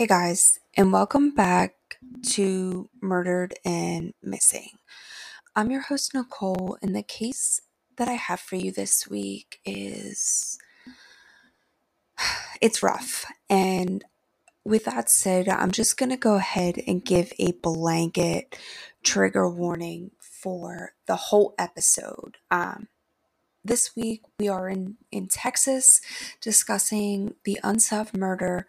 Hey guys, and welcome back to Murdered and Missing. I'm your host, Nicole, and the case that I have for you this week is. It's rough. And with that said, I'm just going to go ahead and give a blanket trigger warning for the whole episode. Um, this week, we are in, in Texas discussing the unsolved murder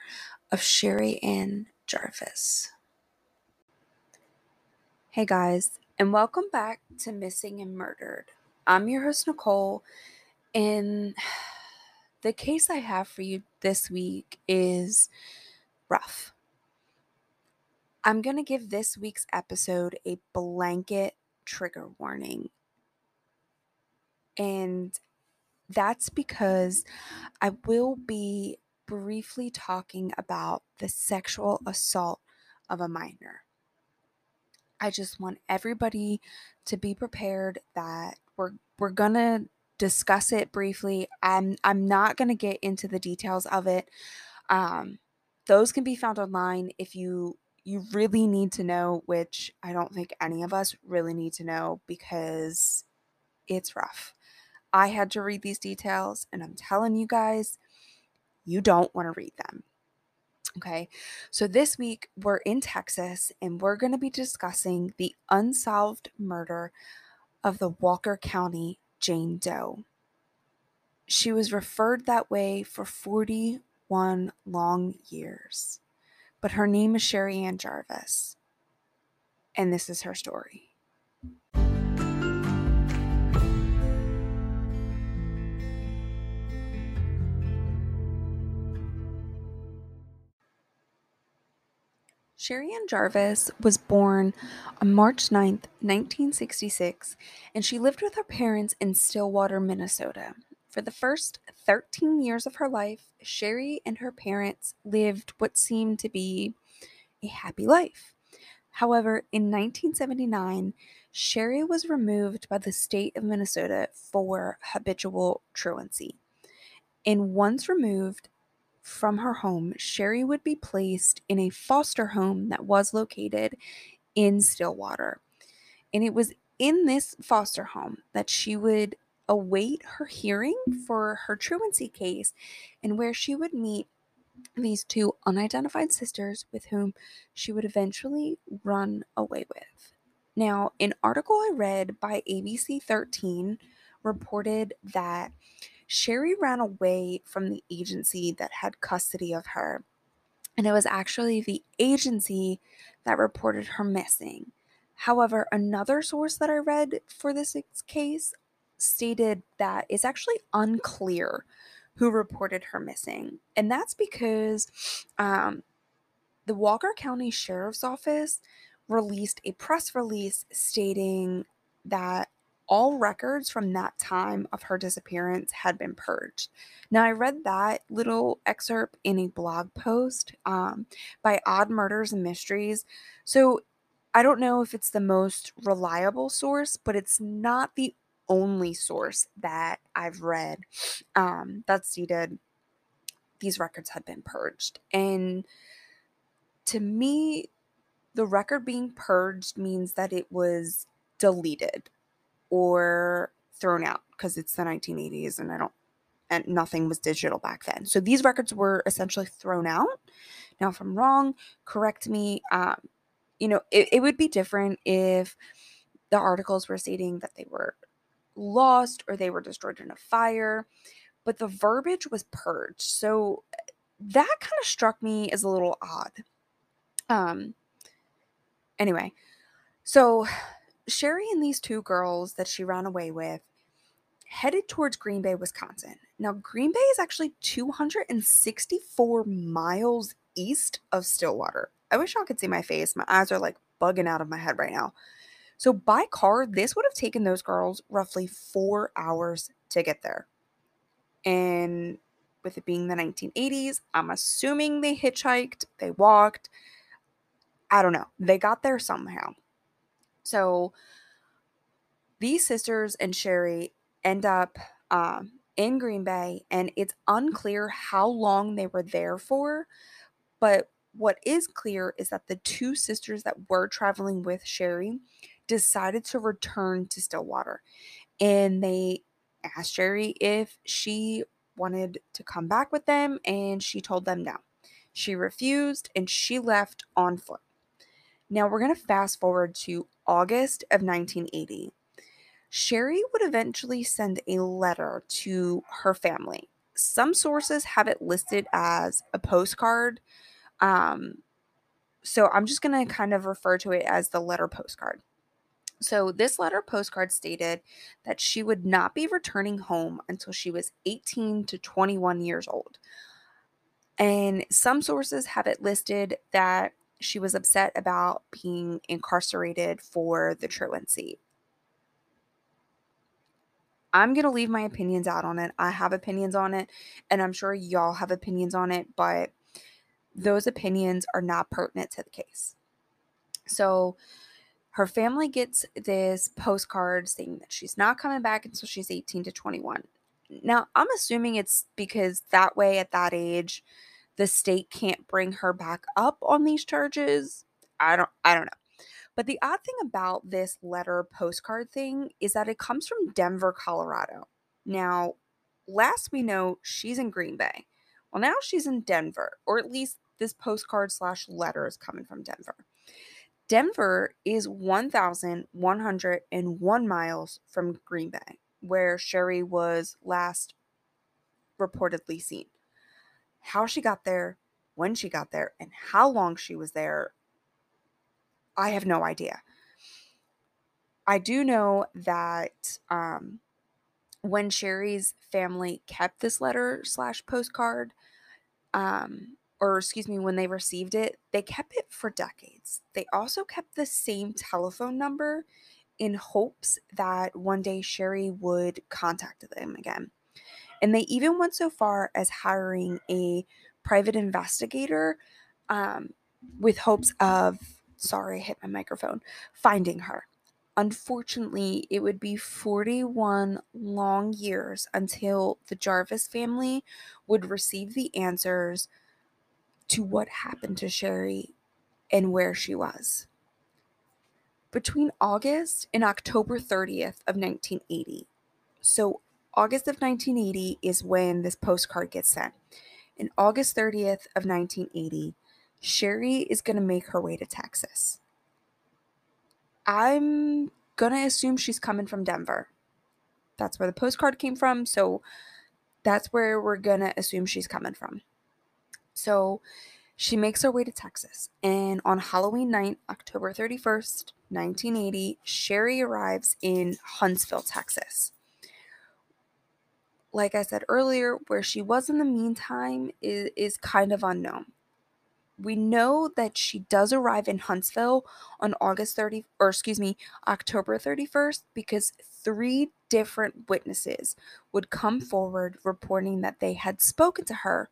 of Sherri Ann Jarvis. Hey guys, and welcome back to Missing and Murdered. I'm your host, Nicole, and the case I have for you this week is rough. I'm going to give this week's episode a blanket trigger warning. And that's because I will be briefly talking about the sexual assault of a minor. I just want everybody to be prepared that we're we're going to discuss it briefly. I'm I'm not going to get into the details of it. Um those can be found online if you you really need to know, which I don't think any of us really need to know because it's rough. I had to read these details and I'm telling you guys, you don't want to read them. Okay, so this week we're in Texas and we're going to be discussing the unsolved murder of the Walker County Jane Doe. She was referred that way for 41 long years, but her name is Sherri Ann Jarvis, and this is her story. Sherri Ann Jarvis was born on March 9th, 1966, and she lived with her parents in Stillwater, Minnesota. For the first 13 years of her life, Sherri and her parents lived what seemed to be a happy life. However, in 1979, Sherri was removed by the state of Minnesota for habitual truancy. And once removed, from her home, Sherri would be placed in a foster home that was located in Stillwater. And it was in this foster home that she would await her hearing for her truancy case and where she would meet these two unidentified sisters with whom she would eventually run away with. Now, an article I read by ABC 13 reported that Sherri ran away from the agency that had custody of her. And it was actually the agency that reported her missing. However, another source that I read for this case stated that it's actually unclear who reported her missing. And that's because um, the Walker County Sheriff's Office released a press release stating that all records from that time of her disappearance had been purged. Now, I read that little excerpt in a blog post um, by Odd Murders and Mysteries. So I don't know if it's the most reliable source, but it's not the only source that I've read um, that stated these records had been purged. And to me, the record being purged means that it was deleted or thrown out because it's the 1980s and I don't and nothing was digital back then. So these records were essentially thrown out. Now, if I'm wrong, correct me. Um, you know, it, it would be different if the articles were stating that they were lost or they were destroyed in a fire, but the verbiage was purged. So that kind of struck me as a little odd. Um, anyway, so Sherri and these two girls that she ran away with headed towards Green Bay, Wisconsin. Now, Green Bay is actually 264 miles east of Stillwater. I wish y'all could see my face. My eyes are like bugging out of my head right now. So, by car, this would have taken those girls roughly four hours to get there. And with it being the 1980s, I'm assuming they hitchhiked, they walked. I don't know. They got there somehow. So these sisters and Sherri end up um, in Green Bay, and it's unclear how long they were there for. But what is clear is that the two sisters that were traveling with Sherri decided to return to Stillwater and they asked Sherri if she wanted to come back with them, and she told them no. She refused and she left on foot. Now we're going to fast forward to August of 1980. Sherri would eventually send a letter to her family. Some sources have it listed as a postcard. Um, so I'm just going to kind of refer to it as the letter postcard. So, this letter postcard stated that she would not be returning home until she was 18 to 21 years old. And some sources have it listed that she was upset about being incarcerated for the truancy. I'm going to leave my opinions out on it. I have opinions on it, and I'm sure y'all have opinions on it, but those opinions are not pertinent to the case. So, her family gets this postcard saying that she's not coming back until she's 18 to 21. Now, I'm assuming it's because that way at that age the state can't bring her back up on these charges. I don't I don't know. But the odd thing about this letter postcard thing is that it comes from Denver, Colorado. Now, last we know, she's in Green Bay. Well, now she's in Denver, or at least this postcard slash letter is coming from Denver. Denver is 1,101 miles from Green Bay, where Sherri was last reportedly seen. How she got there, when she got there, and how long she was there, I have no idea. I do know that um, when Sherri's family kept this letter slash postcard, um, or excuse me, when they received it, they kept it for decades. They also kept the same telephone number in hopes that one day Sherri would contact them again. And they even went so far as hiring a private investigator um, with hopes of, sorry, I hit my microphone, finding her. Unfortunately, it would be 41 long years until the Jarvis family would receive the answers to what happened to Sherri and where she was. Between August and October 30th of 1980. So August of 1980 is when this postcard gets sent. In August 30th of 1980, Sherri is going to make her way to Texas. I'm going to assume she's coming from Denver. That's where the postcard came from, so that's where we're going to assume she's coming from. So she makes her way to Texas, and on Halloween night, October 31st, 1980, Sherri arrives in Huntsville, Texas. Like I said earlier, where she was in the meantime is, is kind of unknown. We know that she does arrive in Huntsville on August 30 or excuse me, October 31st because three different witnesses would come forward reporting that they had spoken to her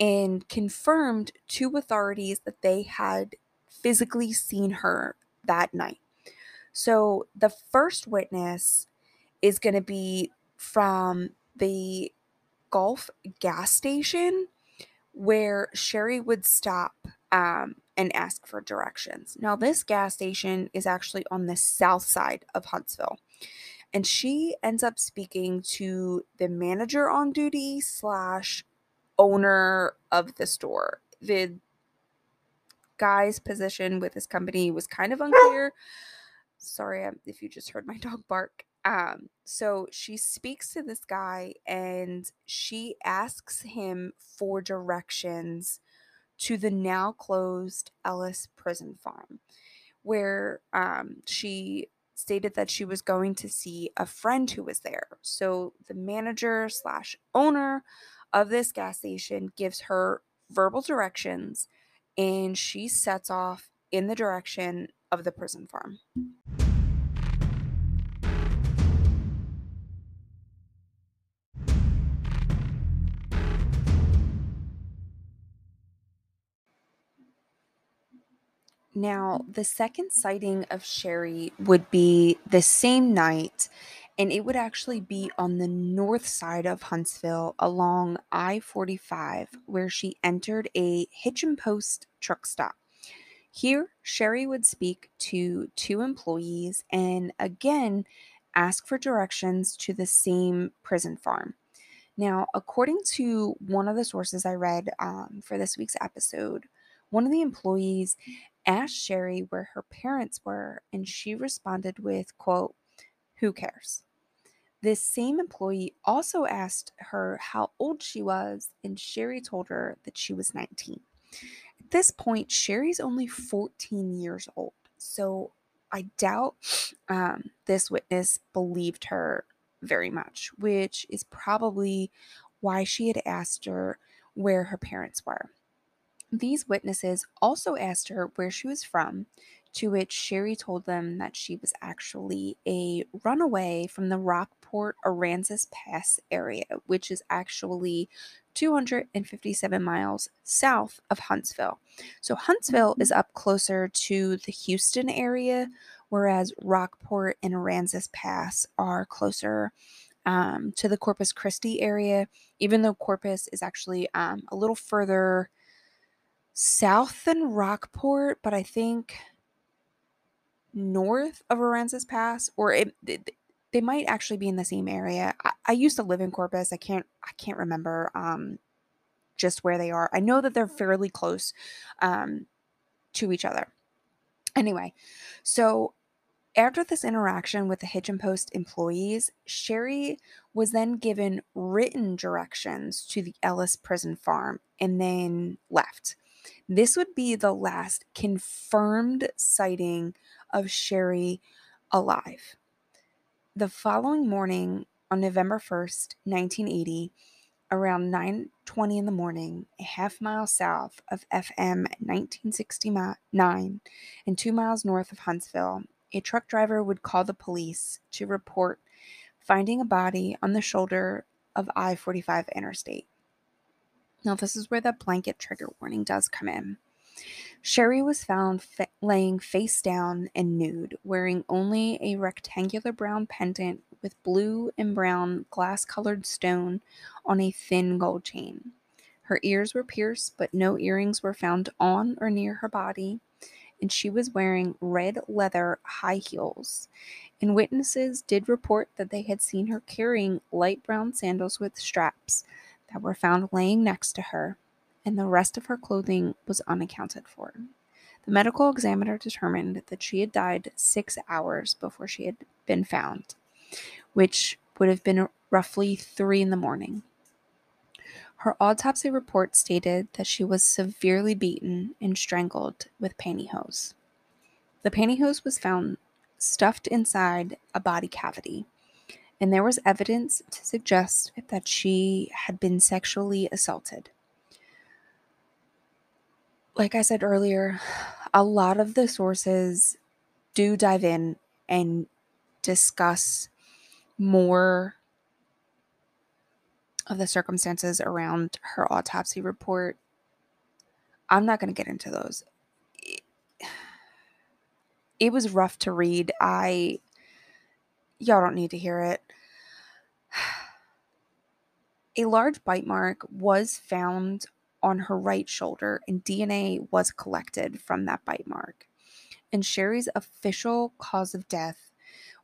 and confirmed to authorities that they had physically seen her that night. So the first witness is going to be from the Gulf gas station where Sherri would stop um, and ask for directions. Now, this gas station is actually on the south side of Huntsville. And she ends up speaking to the manager on duty slash owner of the store. The guy's position with his company was kind of unclear. Sorry um, if you just heard my dog bark. Um, so she speaks to this guy and she asks him for directions to the now closed Ellis prison farm, where um, she stated that she was going to see a friend who was there. So the manager slash owner of this gas station gives her verbal directions and she sets off in the direction of the prison farm. Now, the second sighting of Sherri would be the same night, and it would actually be on the north side of Huntsville along I 45, where she entered a hitch and post truck stop. Here, Sherri would speak to two employees and again ask for directions to the same prison farm. Now, according to one of the sources I read um, for this week's episode, one of the employees asked Sherri where her parents were, and she responded with, quote, who cares? This same employee also asked her how old she was, and Sherri told her that she was 19. At this point, Sherri's only 14 years old, so I doubt um, this witness believed her very much, which is probably why she had asked her where her parents were. These witnesses also asked her where she was from, to which Sherri told them that she was actually a runaway from the Rockport Aransas Pass area, which is actually 257 miles south of Huntsville. So Huntsville is up closer to the Houston area, whereas Rockport and Aransas Pass are closer um, to the Corpus Christi area, even though Corpus is actually um, a little further south than Rockport, but I think north of Aransas Pass, or it, it, they might actually be in the same area. I, I, used to live in Corpus. I can't I can't remember um, just where they are. I know that they're fairly close um, to each other. Anyway, so after this interaction with the Hitch and Post employees, Sherri was then given written directions to the Ellis prison farm and then left. This would be the last confirmed sighting of Sherri alive. The following morning, on November 1st, 1980, around 9:20 in the morning, a half mile south of FM 1969 and 2 miles north of Huntsville, a truck driver would call the police to report finding a body on the shoulder of I-45 interstate. Now, this is where the blanket trigger warning does come in. Sherri was found fa- laying face down and nude, wearing only a rectangular brown pendant with blue and brown glass colored stone on a thin gold chain. Her ears were pierced, but no earrings were found on or near her body, and she was wearing red leather high heels. And witnesses did report that they had seen her carrying light brown sandals with straps that were found laying next to her, and the rest of her clothing was unaccounted for. The medical examiner determined that she had died six hours before she had been found, which would have been roughly three in the morning. Her autopsy report stated that she was severely beaten and strangled with pantyhose. The pantyhose was found stuffed inside a body cavity, and there was evidence to suggest that she had been sexually assaulted. Like I said earlier, a lot of the sources do dive in and discuss more of the circumstances around her autopsy report. I'm not going to get into those. It was rough to read. I y'all don't need to hear it. A large bite mark was found on her right shoulder, and DNA was collected from that bite mark. And Sherri's official cause of death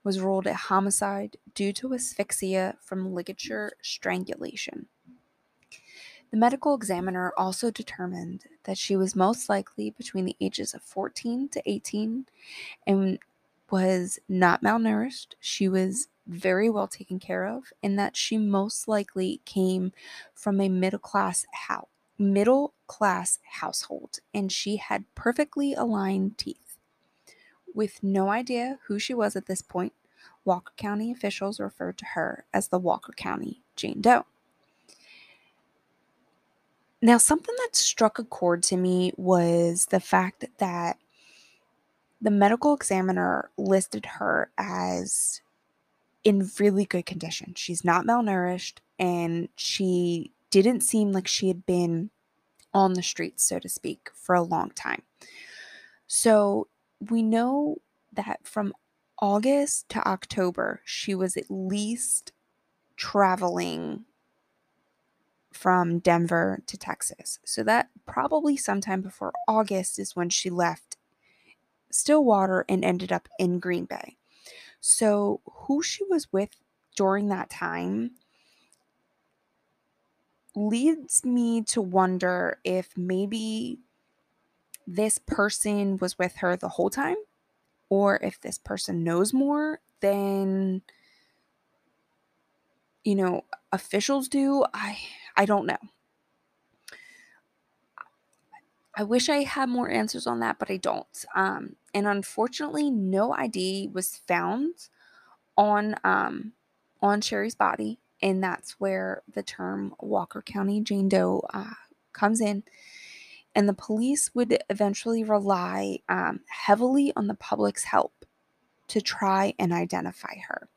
was ruled a homicide due to asphyxia from ligature strangulation. The medical examiner also determined that she was most likely between the ages of 14 to 18 and was not malnourished. She was very well taken care of, and that she most likely came from a middle class house middle class household and she had perfectly aligned teeth. With no idea who she was at this point, Walker County officials referred to her as the Walker County Jane Doe. Now, something that struck a chord to me was the fact that the medical examiner listed her as in really good condition. She's not malnourished and she didn't seem like she had been on the streets, so to speak, for a long time. So we know that from August to October, she was at least traveling from Denver to Texas. So that probably sometime before August is when she left Stillwater and ended up in Green Bay. So who she was with during that time leads me to wonder if maybe this person was with her the whole time or if this person knows more than you know officials do i i don't know i wish i had more answers on that but i don't um and unfortunately no id was found on um on sherri's body and that's where the term walker county jane doe uh, comes in and the police would eventually rely um, heavily on the public's help to try and identify her.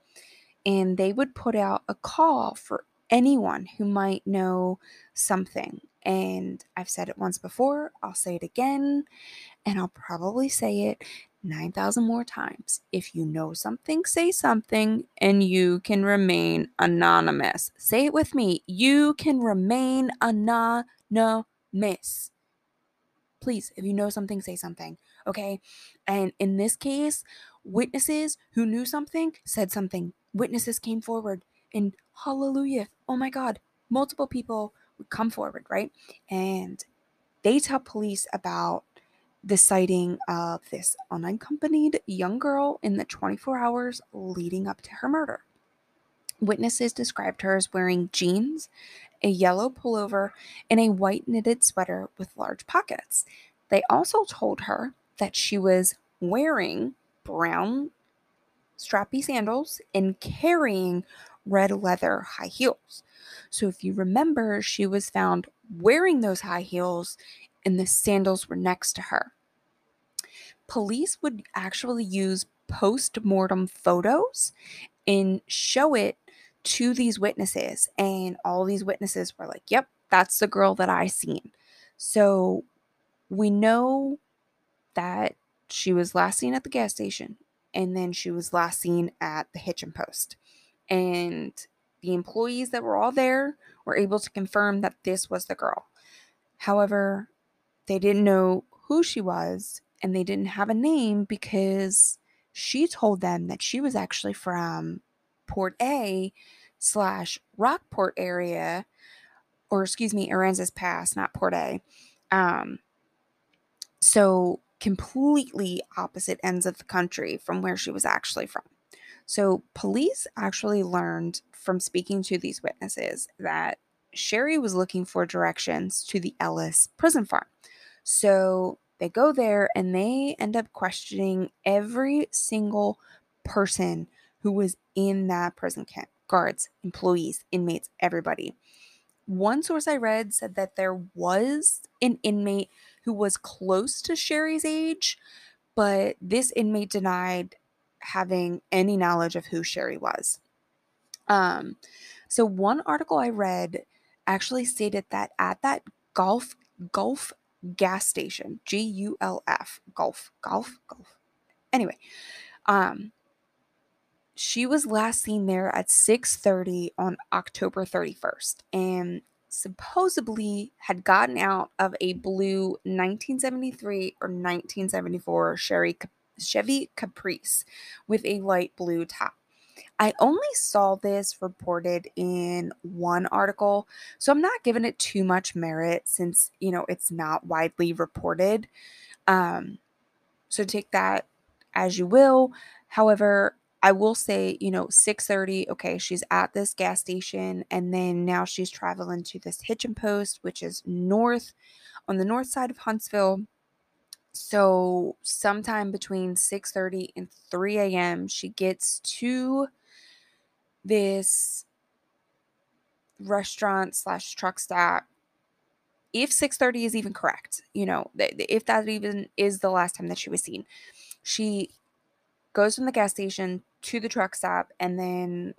And they would put out a call for anyone who might know something. And I've said it once before, I'll say it again, and I'll probably say it 9,000 more times. If you know something, say something, and you can remain anonymous. Say it with me. You can remain anonymous please, if you know something, say something. Okay. And in this case, witnesses who knew something said something. Witnesses came forward, and hallelujah. Oh my God. Multiple people come forward, right? And they tell police about the sighting of this unaccompanied young girl in the 24 hours leading up to her murder. Witnesses described her as wearing jeans a yellow pullover, and a white knitted sweater with large pockets. They also told her that she was wearing brown strappy sandals and carrying red leather high heels. So, if you remember, she was found wearing those high heels and the sandals were next to her. Police would actually use post mortem photos and show it to these witnesses, and all these witnesses were like, Yep, that's the girl that I seen. So we know that she was last seen at the gas station and then she was last seen at the hitching post. And the employees that were all there were able to confirm that this was the girl. However, they didn't know who she was and they didn't have a name because she told them that she was actually from Port A slash Rockport area, or excuse me, Aransas Pass, not Port A. Um, so completely opposite ends of the country from where she was actually from. So police actually learned from speaking to these witnesses that Sherri was looking for directions to the Ellis prison farm. So they go there and they end up questioning every single person who was in that prison camp guards, employees, inmates, everybody. One source I read said that there was an inmate who was close to Sherri's age, but this inmate denied having any knowledge of who Sherri was. Um, so one article I read actually stated that at that golf golf gas station, G U L F, golf, golf, golf. Anyway, um, she was last seen there at 6:30 on October 31st and supposedly had gotten out of a blue 1973 or 1974 Sherry Chevy Caprice with a light blue top. I only saw this reported in one article, so I'm not giving it too much merit since, you know, it's not widely reported. Um, so take that as you will. However, I will say, you know, 6:30, okay, she's at this gas station and then now she's traveling to this hitching post which is north on the north side of Huntsville. So, sometime between 6:30 and 3 a.m., she gets to this restaurant slash truck stop. If 6:30 is even correct, you know, if that even is the last time that she was seen, she goes from the gas station to the truck stop and then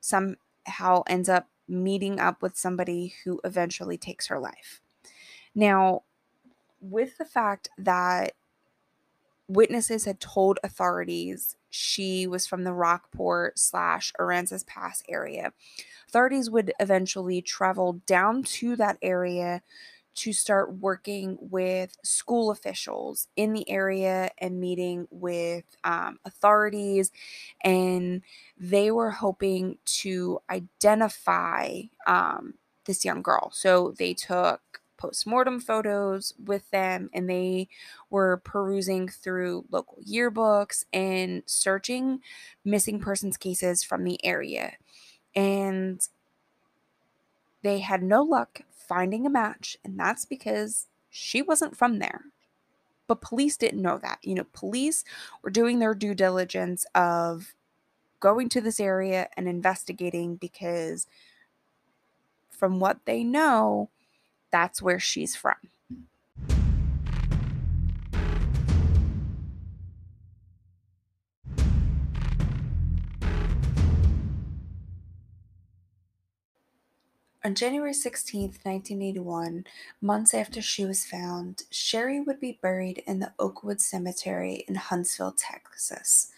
somehow ends up meeting up with somebody who eventually takes her life. Now, with the fact that witnesses had told authorities she was from the Rockport slash Aransas Pass area. Authorities would eventually travel down to that area to start working with school officials in the area and meeting with um, authorities. And they were hoping to identify um, this young girl. So they took postmortem photos with them and they were perusing through local yearbooks and searching missing persons cases from the area. And they had no luck finding a match, and that's because she wasn't from there. But police didn't know that. You know, police were doing their due diligence of going to this area and investigating because from what they know, that's where she's from. On January 16, 1981, months after she was found, Sherri would be buried in the Oakwood Cemetery in Huntsville, Texas.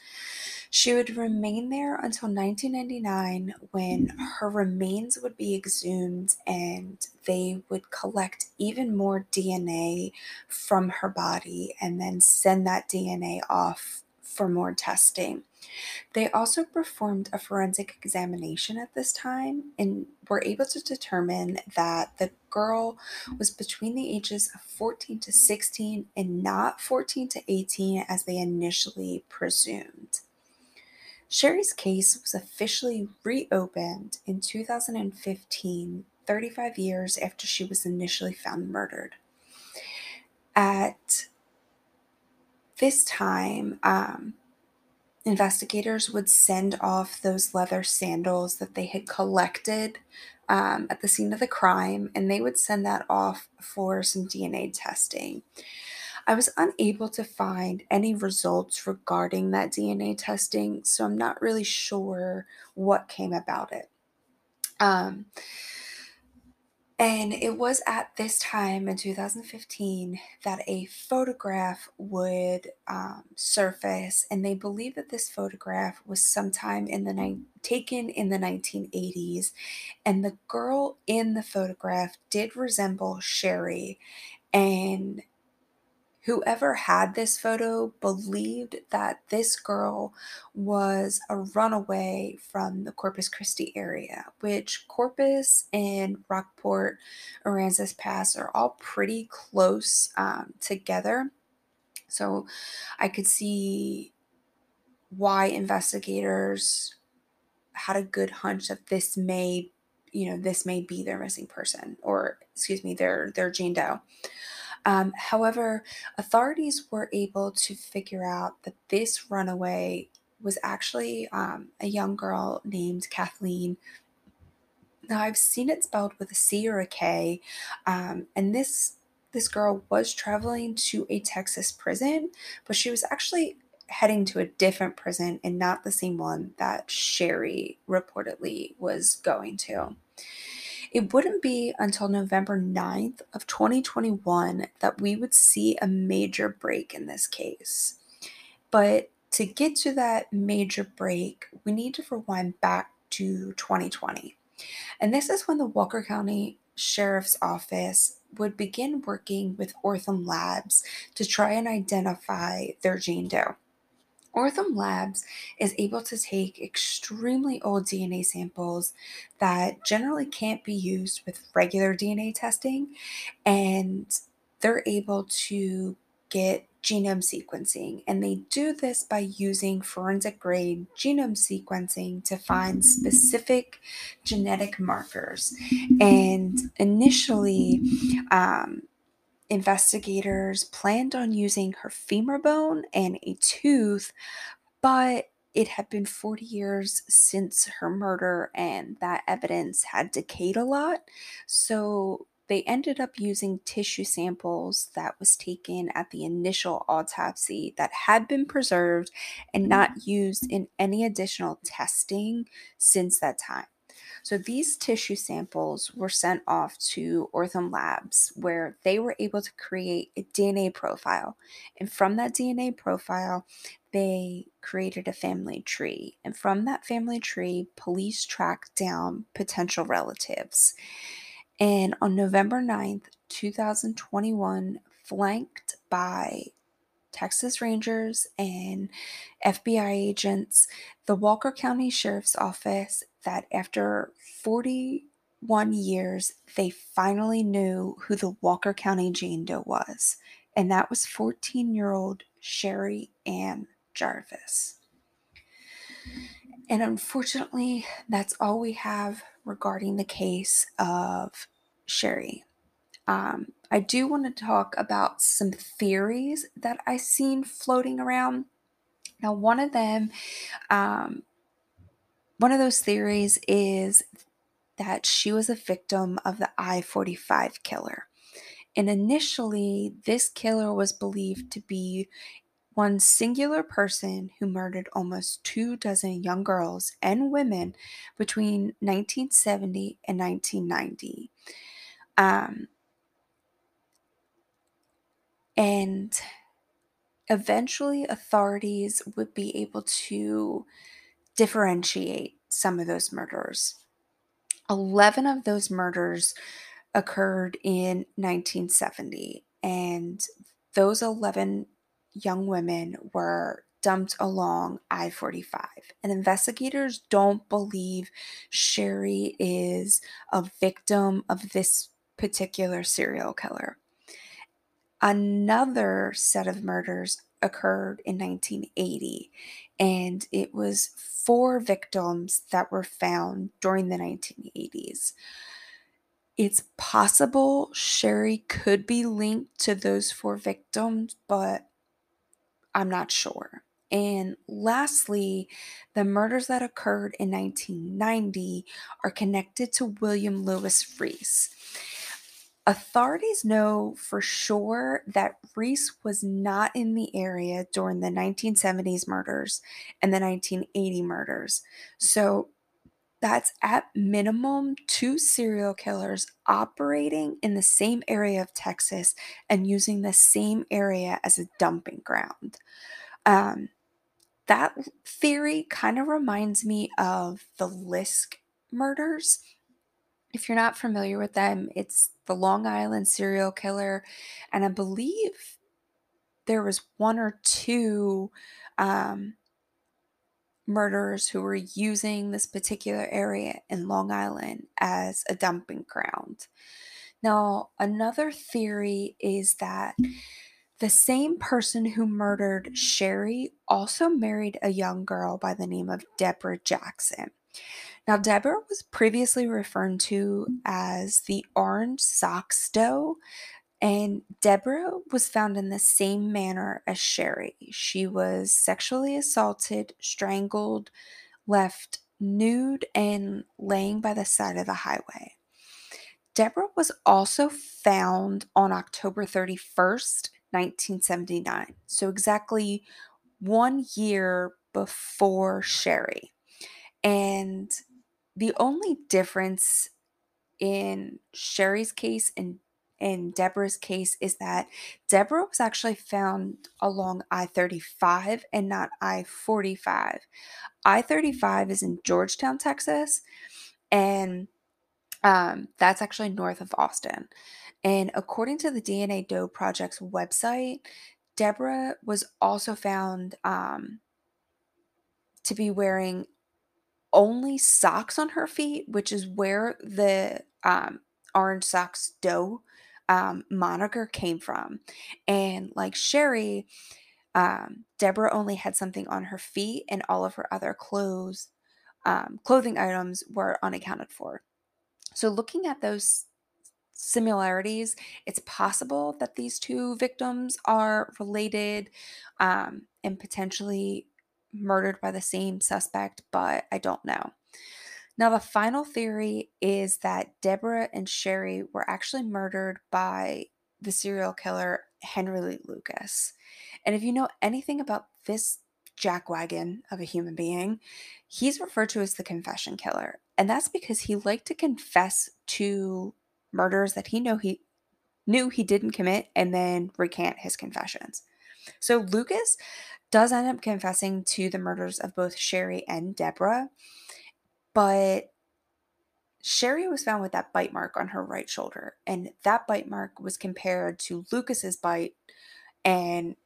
She would remain there until 1999 when her remains would be exhumed and they would collect even more DNA from her body and then send that DNA off for more testing. They also performed a forensic examination at this time and were able to determine that the girl was between the ages of 14 to 16 and not 14 to 18 as they initially presumed. Sherri's case was officially reopened in 2015, 35 years after she was initially found murdered. At this time, um, investigators would send off those leather sandals that they had collected um, at the scene of the crime, and they would send that off for some DNA testing. I was unable to find any results regarding that DNA testing, so I'm not really sure what came about it. Um, and it was at this time in 2015 that a photograph would um, surface, and they believe that this photograph was sometime in the taken in the 1980s, and the girl in the photograph did resemble Sherri, and Whoever had this photo believed that this girl was a runaway from the Corpus Christi area, which Corpus and Rockport, Aransas Pass are all pretty close um, together. So I could see why investigators had a good hunch that this may, you know, this may be their missing person, or excuse me, their their Jane Doe. Um, however, authorities were able to figure out that this runaway was actually um, a young girl named Kathleen. Now, I've seen it spelled with a C or a K, um, and this this girl was traveling to a Texas prison, but she was actually heading to a different prison and not the same one that Sherri reportedly was going to. It wouldn't be until November 9th of 2021 that we would see a major break in this case. But to get to that major break, we need to rewind back to 2020. And this is when the Walker County Sheriff's Office would begin working with Othram Labs to try and identify their Jane Doe. Othram Labs is able to take extremely old DNA samples that generally can't be used with regular DNA testing, and they're able to get genome sequencing. And they do this by using forensic grade genome sequencing to find specific genetic markers. And initially, um, investigators planned on using her femur bone and a tooth, but it had been 40 years since her murder and that evidence had decayed a lot. So they ended up using tissue samples that was taken at the initial autopsy that had been preserved and not mm. used in any additional testing since that time. So these tissue samples were sent off to Othram Labs where they were able to create a DNA profile. And from that DNA profile, they created a family tree. And from that family tree, police tracked down potential relatives. And on November 9th, 2021, flanked by Texas Rangers and FBI agents, the Walker County Sheriff's Office, that after 41 years, they finally knew who the Walker County Jane Doe was. And that was 14 year old Sherri Ann Jarvis. And unfortunately, that's all we have regarding the case of Sherri. Um, I do want to talk about some theories that I've seen floating around. Now, one of them, um, one of those theories is that she was a victim of the I 45 killer. And initially, this killer was believed to be one singular person who murdered almost two dozen young girls and women between 1970 and 1990. Um, and eventually, authorities would be able to differentiate some of those murders. 11 of those murders occurred in 1970, and those 11 young women were dumped along I 45. And investigators don't believe Sherri is a victim of this particular serial killer. Another set of murders occurred in 1980, and it was four victims that were found during the 1980s. It's possible Sherri could be linked to those four victims, but I'm not sure. And lastly, the murders that occurred in 1990 are connected to William Lewis Reece. Authorities know for sure that Reece was not in the area during the 1970s murders and the 1980 murders. So that's at minimum two serial killers operating in the same area of Texas and using the same area as a dumping ground. Um, that theory kind of reminds me of the Lisk murders. If you're not familiar with them, it's the Long Island serial killer, and I believe there was one or two um, murderers who were using this particular area in Long Island as a dumping ground. Now, another theory is that the same person who murdered Sherri also married a young girl by the name of Deborah Jackson. Now, Deborah was previously referred to as the Orange Socks Doe, and Deborah was found in the same manner as Sherri. She was sexually assaulted, strangled, left nude, and laying by the side of the highway. Deborah was also found on October 31st, 1979. So, exactly one year before Sherri. And the only difference in Sherri's case and in Deborah's case is that Deborah was actually found along I 35 and not I 45. I 35 is in Georgetown, Texas, and um, that's actually north of Austin. And according to the DNA Doe Project's website, Deborah was also found um, to be wearing only socks on her feet, which is where the um, orange socks doe um, moniker came from. And like Sherri, um, Deborah only had something on her feet, and all of her other clothes, um, clothing items were unaccounted for. So, looking at those similarities, it's possible that these two victims are related um, and potentially murdered by the same suspect, but I don't know. Now, the final theory is that Deborah and Sherri were actually murdered by the serial killer Henry Lee Lucas. And if you know anything about this jackwagon of a human being, he's referred to as the confession killer. And that's because he liked to confess to murders that he know he knew he didn't commit and then recant his confessions. So Lucas does end up confessing to the murders of both Sherri and Deborah, but Sherri was found with that bite mark on her right shoulder, and that bite mark was compared to Lucas's bite, and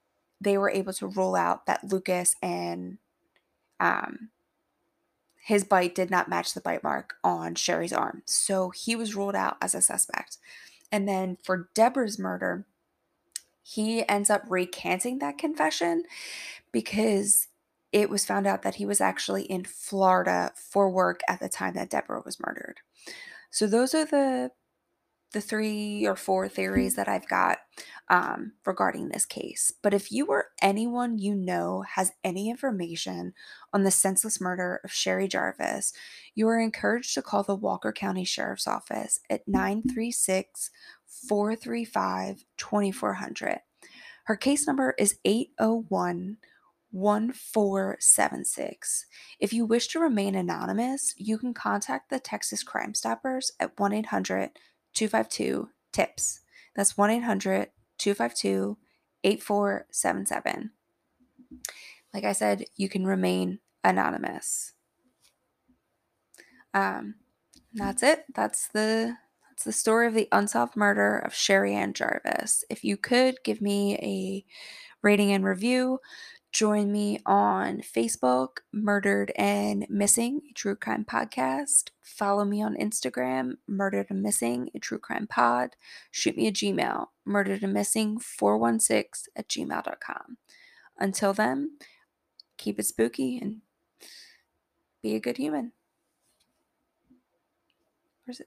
they were able to rule out that Lucas and um, his bite did not match the bite mark on Sherri's arm. So he was ruled out as a suspect. And then for Deborah's murder, he ends up recanting that confession because it was found out that he was actually in Florida for work at the time that Deborah was murdered. So those are the the three or four theories that I've got um, regarding this case. But if you or anyone you know has any information on the senseless murder of Sherri Jarvis, you are encouraged to call the Walker County Sheriff's Office at 936 435 2400. Her case number is 801 1476. If you wish to remain anonymous, you can contact the Texas Crime Stoppers at 1 800 252 TIPS. That's 1 800 252 8477. Like I said, you can remain anonymous. Um, that's it. That's the that's the story of the unsolved murder of Sherri Ann Jarvis. If you could give me a rating and review, Join me on Facebook, Murdered and Missing, a true crime podcast. Follow me on Instagram, Murdered and Missing, a true crime pod. Shoot me a Gmail, murdered and missing 416 at gmail.com. Until then, keep it spooky and be a good human. Where's it?